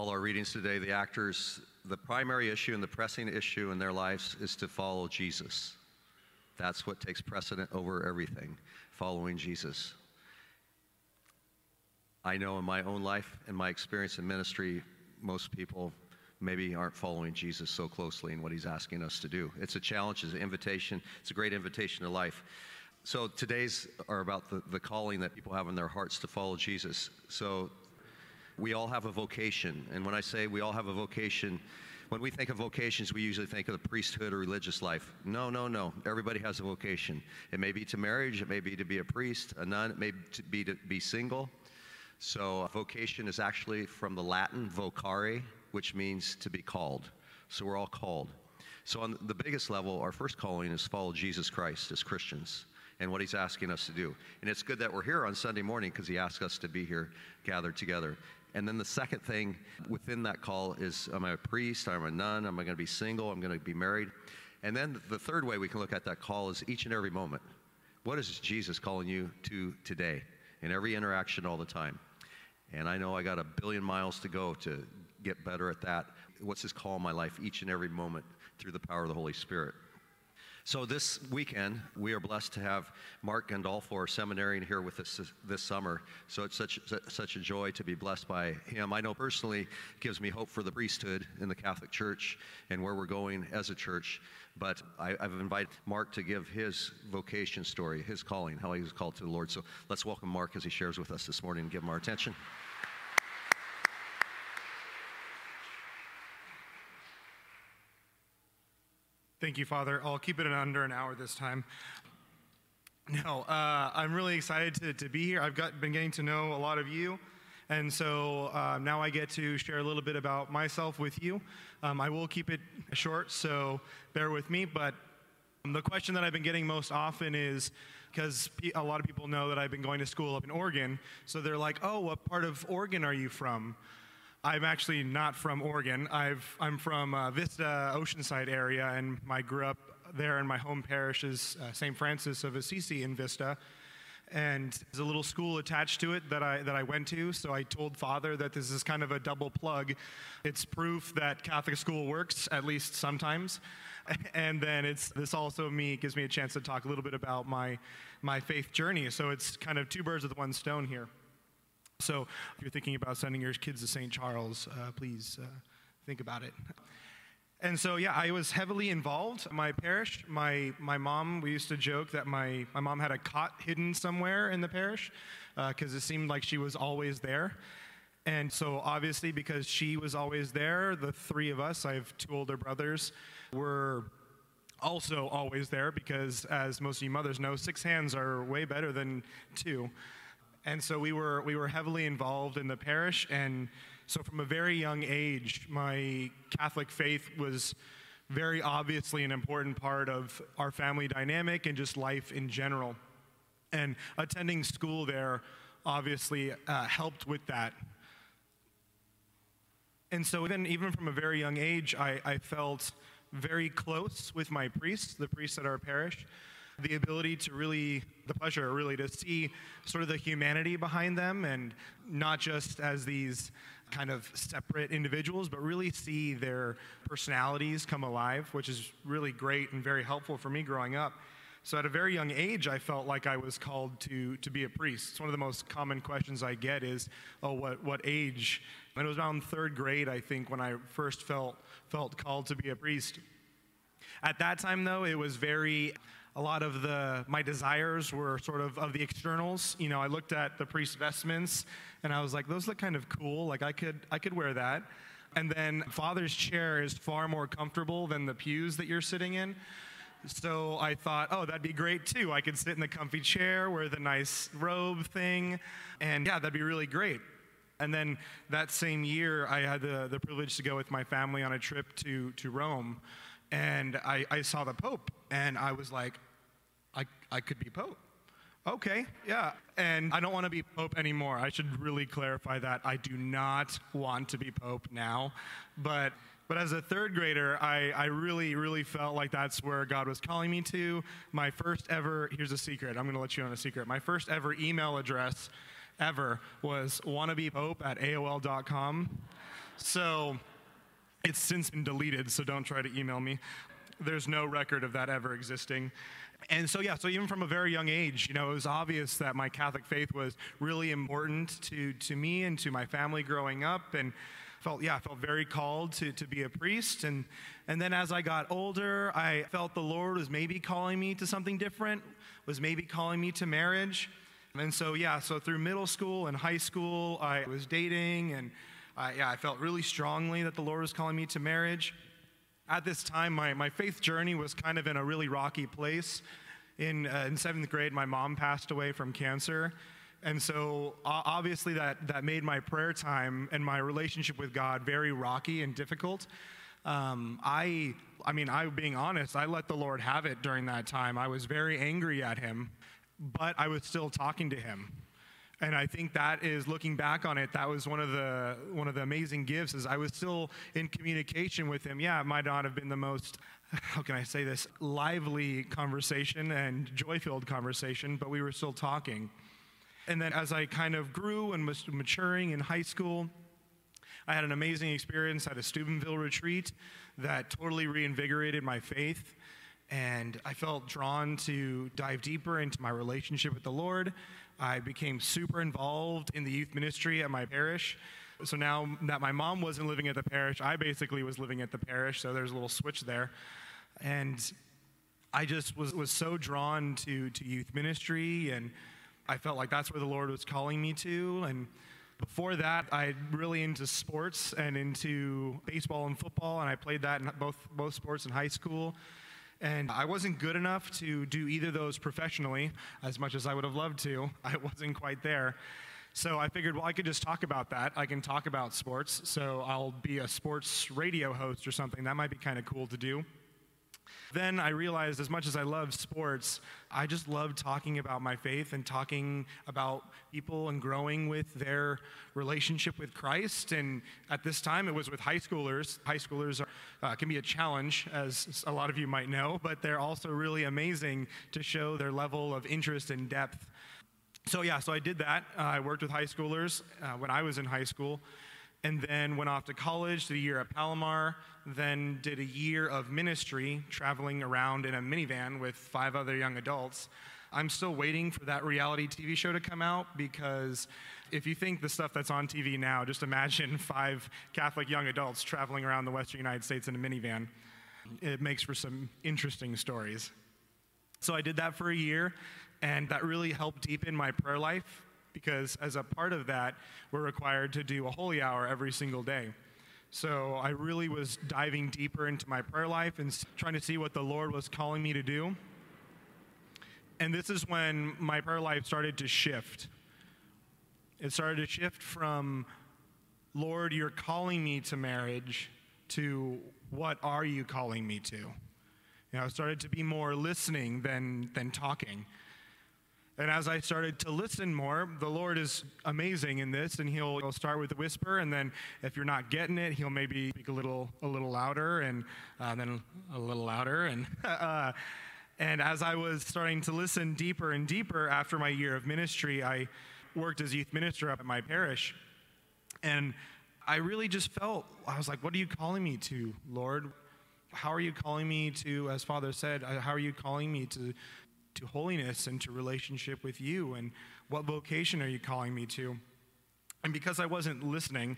all our readings today, the actors, the primary issue and the pressing issue in their lives is to follow Jesus. That's what takes precedent over everything, following Jesus. I know in my own life and my experience in ministry, most people maybe aren't following Jesus so closely in what he's asking us to do. It's a challenge, it's an invitation, it's a great invitation to life. So today's are about the, the calling that people have in their hearts to follow Jesus. So we all have a vocation. And when I say we all have a vocation, when we think of vocations, we usually think of the priesthood or religious life. No, no, no. Everybody has a vocation. It may be to marriage, it may be to be a priest, a nun, it may be to be single. So, vocation is actually from the Latin vocare, which means to be called. So, we're all called. So, on the biggest level, our first calling is follow Jesus Christ as Christians and what he's asking us to do. And it's good that we're here on Sunday morning because he asked us to be here gathered together. And then the second thing within that call is Am I a priest? Am I a nun? Am I going to be single? I'm going to be married? And then the third way we can look at that call is each and every moment. What is Jesus calling you to today? In every interaction, all the time. And I know I got a billion miles to go to get better at that. What's His call in my life each and every moment through the power of the Holy Spirit? So this weekend, we are blessed to have Mark Gandolfo, our seminarian, here with us this, summer. So it's such, such a joy to be blessed by him. I know personally gives me hope for the priesthood in the Catholic Church and where we're going as a church. But I, have invited Mark to give his vocation story, his calling, how he was called to the Lord. So let's welcome Mark as he shares with us this morning and give him our attention. Thank you, Father. I'll keep it in under an hour this time. No, uh, I'm really excited to, to be here. I've got, been getting to know a lot of you. And so uh, now I get to share a little bit about myself with you. Um, I will keep it short, so bear with me. But the question that I've been getting most often is because a lot of people know that I've been going to school up in Oregon. So they're like, oh, what part of Oregon are you from? I'm actually not from Oregon. i am from uh, Vista, Oceanside area, and I grew up there, and my home parish is uh, St. Francis of Assisi in Vista. And there's a little school attached to it that I, that I went to, so I told Father that this is kind of a double plug. It's proof that Catholic school works, at least sometimes. And then it's this also me gives me a chance to talk a little bit about my, my faith journey. So it's kind of two birds with one stone here. So if you're thinking about sending your kids to St. Charles, uh, please uh, think about it. And so, yeah, I was heavily involved. My parish, my, my mom, we used to joke that my, my mom had a cot hidden somewhere in the parish because uh, it seemed like she was always there. And so, obviously, because she was always there, the three of us, I have two older brothers, were also always there because, as most of you mothers know, six hands are way better than two. And so we were, we were heavily involved in the parish. And so from a very young age, my Catholic faith was very obviously an important part of our family dynamic and just life in general. And attending school there obviously uh, helped with that. And so even, even from a very young age, I, I felt very close with my priests, the priests at our parish the ability to really, the pleasure really, to see sort of the humanity behind them and not just as these kind of separate individuals, but really see their personalities come alive, which is really great and very helpful for me growing up. So at a very young age, I felt like I was called to, to be a priest. It's one of the most common questions I get is, oh, what, what age? And it was around third grade, I think, when I first felt, felt called to be a priest. At that time, though, it was very a lot of the my desires were sort of of the externals. You know i looked at the priest's vestments and i was like those look kind of cool. Like i could i could wear that. And then father's chair is far more comfortable than the pews that you're sitting in. So i thought oh that'd be great too. I could sit in the comfy chair wear the nice robe thing and yeah that'd be really great. And then that same year i had the, the privilege to go with my family on a trip to, to rome. And I, I saw the Pope, and I was like, I, I could be Pope. Okay, yeah. And I don't want to be Pope anymore. I should really clarify that. I do not want to be Pope now. But but as a third grader, I, I really, really felt like that's where God was calling me to. My first ever, here's a secret, I'm gonna let you on a secret. My first ever email address ever was wannabepope at AOL.com. So it's since been deleted, so don't try to email me. There's no record of that ever existing. And so, yeah, so even from a very young age, you know, it was obvious that my Catholic faith was really important to, to me and to my family growing up. And felt, yeah, I felt very called to, to be a priest. And, and then as I got older, I felt the Lord was maybe calling me to something different, was maybe calling me to marriage. And so, yeah, so through middle school and high school, I was dating, and I, yeah, I felt really strongly that the Lord was calling me to marriage. At this time, my, my faith journey was kind of in a really rocky place. In, uh, in seventh grade, my mom passed away from cancer. And so, obviously, that, that made my prayer time and my relationship with God very rocky and difficult. Um, I, I mean, I being honest, I let the Lord have it during that time. I was very angry at Him but I was still talking to him. And I think that is looking back on it, that was one of the one of the amazing gifts is I was still in communication with him. Yeah, it might not have been the most how can I say this lively conversation and joy-filled conversation, but we were still talking. And then as I kind of grew and was maturing in high school, I had an amazing experience at a Steubenville retreat that totally reinvigorated my faith and I felt drawn to dive deeper into my relationship with the Lord. I became super involved in the youth ministry at my parish. So now that my mom wasn't living at the parish, I basically was living at the parish, so there's a little switch there. And I just was, was so drawn to, to youth ministry, and I felt like that's where the Lord was calling me to. And before that, I really into sports and into baseball and football, and I played that in both, both sports in high school. And I wasn't good enough to do either of those professionally, as much as I would have loved to. I wasn't quite there. So I figured, well, I could just talk about that. I can talk about sports. So I'll be a sports radio host or something. That might be kind of cool to do. Then I realized as much as I love sports, I just love talking about my faith and talking about people and growing with their relationship with Christ. And at this time, it was with high schoolers. High schoolers are, uh, can be a challenge, as a lot of you might know, but they're also really amazing to show their level of interest and depth. So, yeah, so I did that. Uh, I worked with high schoolers uh, when I was in high school and then went off to college, did a year at Palomar, then did a year of ministry, traveling around in a minivan with five other young adults. I'm still waiting for that reality TV show to come out because if you think the stuff that's on TV now, just imagine five Catholic young adults traveling around the Western United States in a minivan. It makes for some interesting stories. So I did that for a year, and that really helped deepen my prayer life because as a part of that, we're required to do a holy hour every single day. So I really was diving deeper into my prayer life and trying to see what the Lord was calling me to do. And this is when my prayer life started to shift. It started to shift from, Lord, you're calling me to marriage, to what are you calling me to? You know, I started to be more listening than, than talking. And as I started to listen more, the Lord is amazing in this, and He'll, he'll start with a whisper, and then if you're not getting it, He'll maybe speak a little, a little louder, and uh, then a little louder, and. Uh, and as I was starting to listen deeper and deeper after my year of ministry, I worked as youth minister up at my parish. And I really just felt, I was like, what are you calling me to, Lord? How are you calling me to, as Father said, uh, how are you calling me to to holiness and to relationship with you? And what vocation are you calling me to? And because I wasn't listening,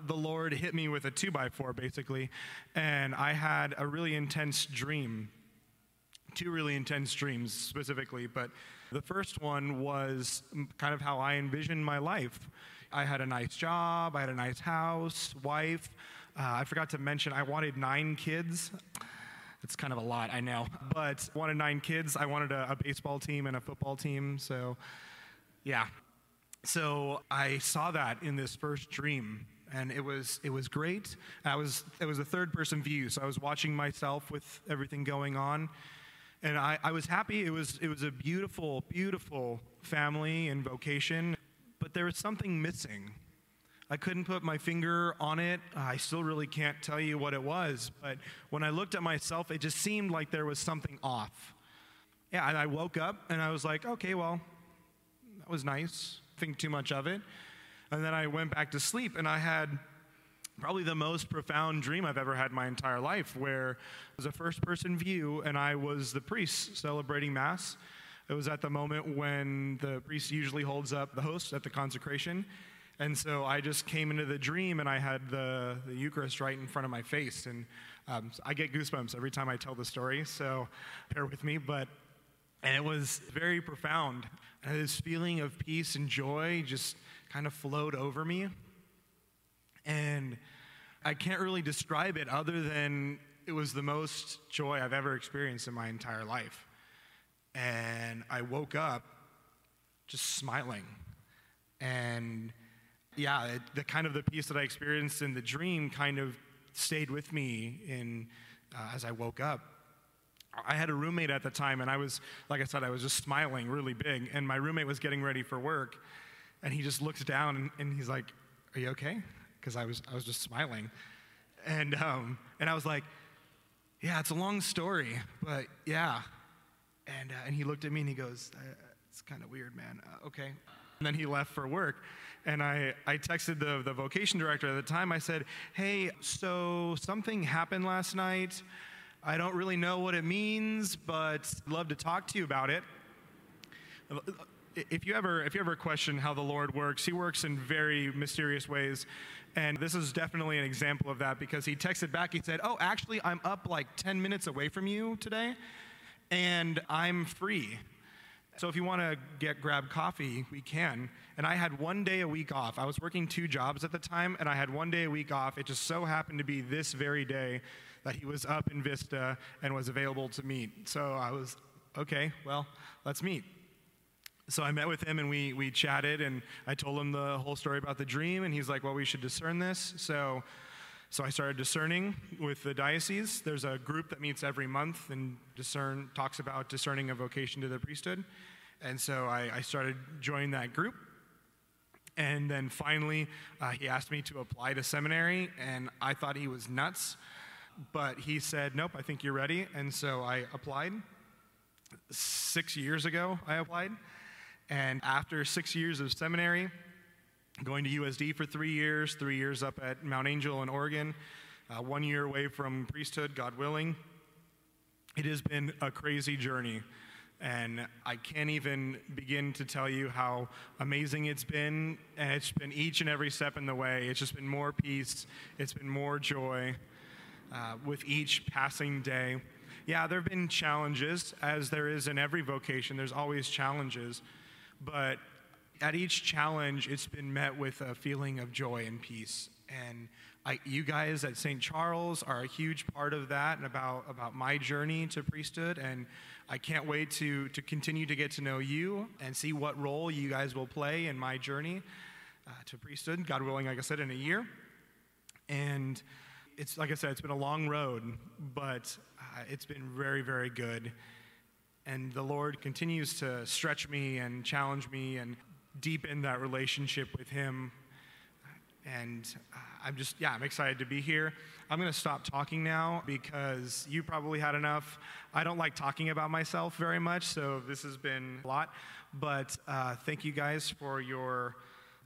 the Lord hit me with a two by four basically, and I had a really intense dream. Two really intense dreams specifically, but the first one was kind of how I envisioned my life. I had a nice job, I had a nice house, wife. Uh, I forgot to mention I wanted nine kids. It's kind of a lot, I know. But wanted nine kids. I wanted a, a baseball team and a football team. So, yeah. So I saw that in this first dream and it was it was great. I was it was a third person view, so I was watching myself with everything going on, and I, I was happy. It was it was a beautiful beautiful family and vocation, but there was something missing. I couldn't put my finger on it. I still really can't tell you what it was. But when I looked at myself, it just seemed like there was something off. Yeah, and I woke up and I was like, okay, well, that was nice. Think too much of it. And then I went back to sleep and I had probably the most profound dream I've ever had in my entire life, where it was a first person view and I was the priest celebrating Mass. It was at the moment when the priest usually holds up the host at the consecration. And so I just came into the dream and I had the, the Eucharist right in front of my face. And um, I get goosebumps every time I tell the story, so bear with me. But and it was very profound. And this feeling of peace and joy just kind of flowed over me. And I can't really describe it other than it was the most joy I've ever experienced in my entire life. And I woke up just smiling. And yeah, it, the kind of the peace that I experienced in the dream kind of stayed with me in, uh, as I woke up. I had a roommate at the time, and I was, like I said, I was just smiling really big. And my roommate was getting ready for work, and he just looks down and, and he's like, Are you okay? because I was, I was just smiling. And, um, and I was like, yeah, it's a long story, but yeah. And, uh, and he looked at me and he goes, uh, it's kind of weird, man. Uh, okay. And then he left for work. And I, I texted the, the vocation director at the time. I said, hey, so something happened last night. I don't really know what it means, but love to talk to you about it if you ever if you ever question how the Lord works, He works in very mysterious ways, and this is definitely an example of that because He texted back. He said, "Oh, actually, I'm up like 10 minutes away from you today, and I'm free. So if you want to get grab coffee, we can." And I had one day a week off. I was working two jobs at the time, and I had one day a week off. It just so happened to be this very day that he was up in Vista and was available to meet. So I was okay. Well, let's meet so I met with him and we, we chatted and I told him the whole story about the dream and he's like, well, we should discern this. So, so I started discerning with the diocese. There's a group that meets every month and discern, talks about discerning a vocation to the priesthood. And so I, I started joining that group. And then finally, uh, he asked me to apply to seminary and I thought he was nuts. But he said, nope, I think you're ready. And so I applied. Six years ago, I applied. And after six years of seminary, going to USD for three years, three years up at Mount Angel in Oregon, uh, one year away from priesthood, God willing, it has been a crazy journey. And I can't even begin to tell you how amazing it's been. And it's been each and every step in the way. It's just been more peace, it's been more joy uh, with each passing day. Yeah, there have been challenges, as there is in every vocation, there's always challenges. But at each challenge, it's been met with a feeling of joy and peace. And I, you guys at St. Charles are a huge part of that and about, about my journey to priesthood. And I can't wait to, to continue to get to know you and see what role you guys will play in my journey uh, to priesthood, God willing, like I said, in a year. And it's, like I said, it's been a long road, but uh, it's been very, very good. And the Lord continues to stretch me and challenge me and deepen that relationship with Him. And uh, I'm just, yeah, I'm excited to be here. I'm going to stop talking now because you probably had enough. I don't like talking about myself very much, so this has been a lot. But uh, thank you guys for your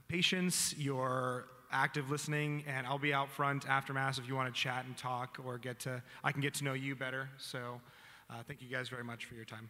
patience, your active listening, and I'll be out front after Mass if you want to chat and talk or get to, I can get to know you better. So. Uh, thank you guys very much for your time.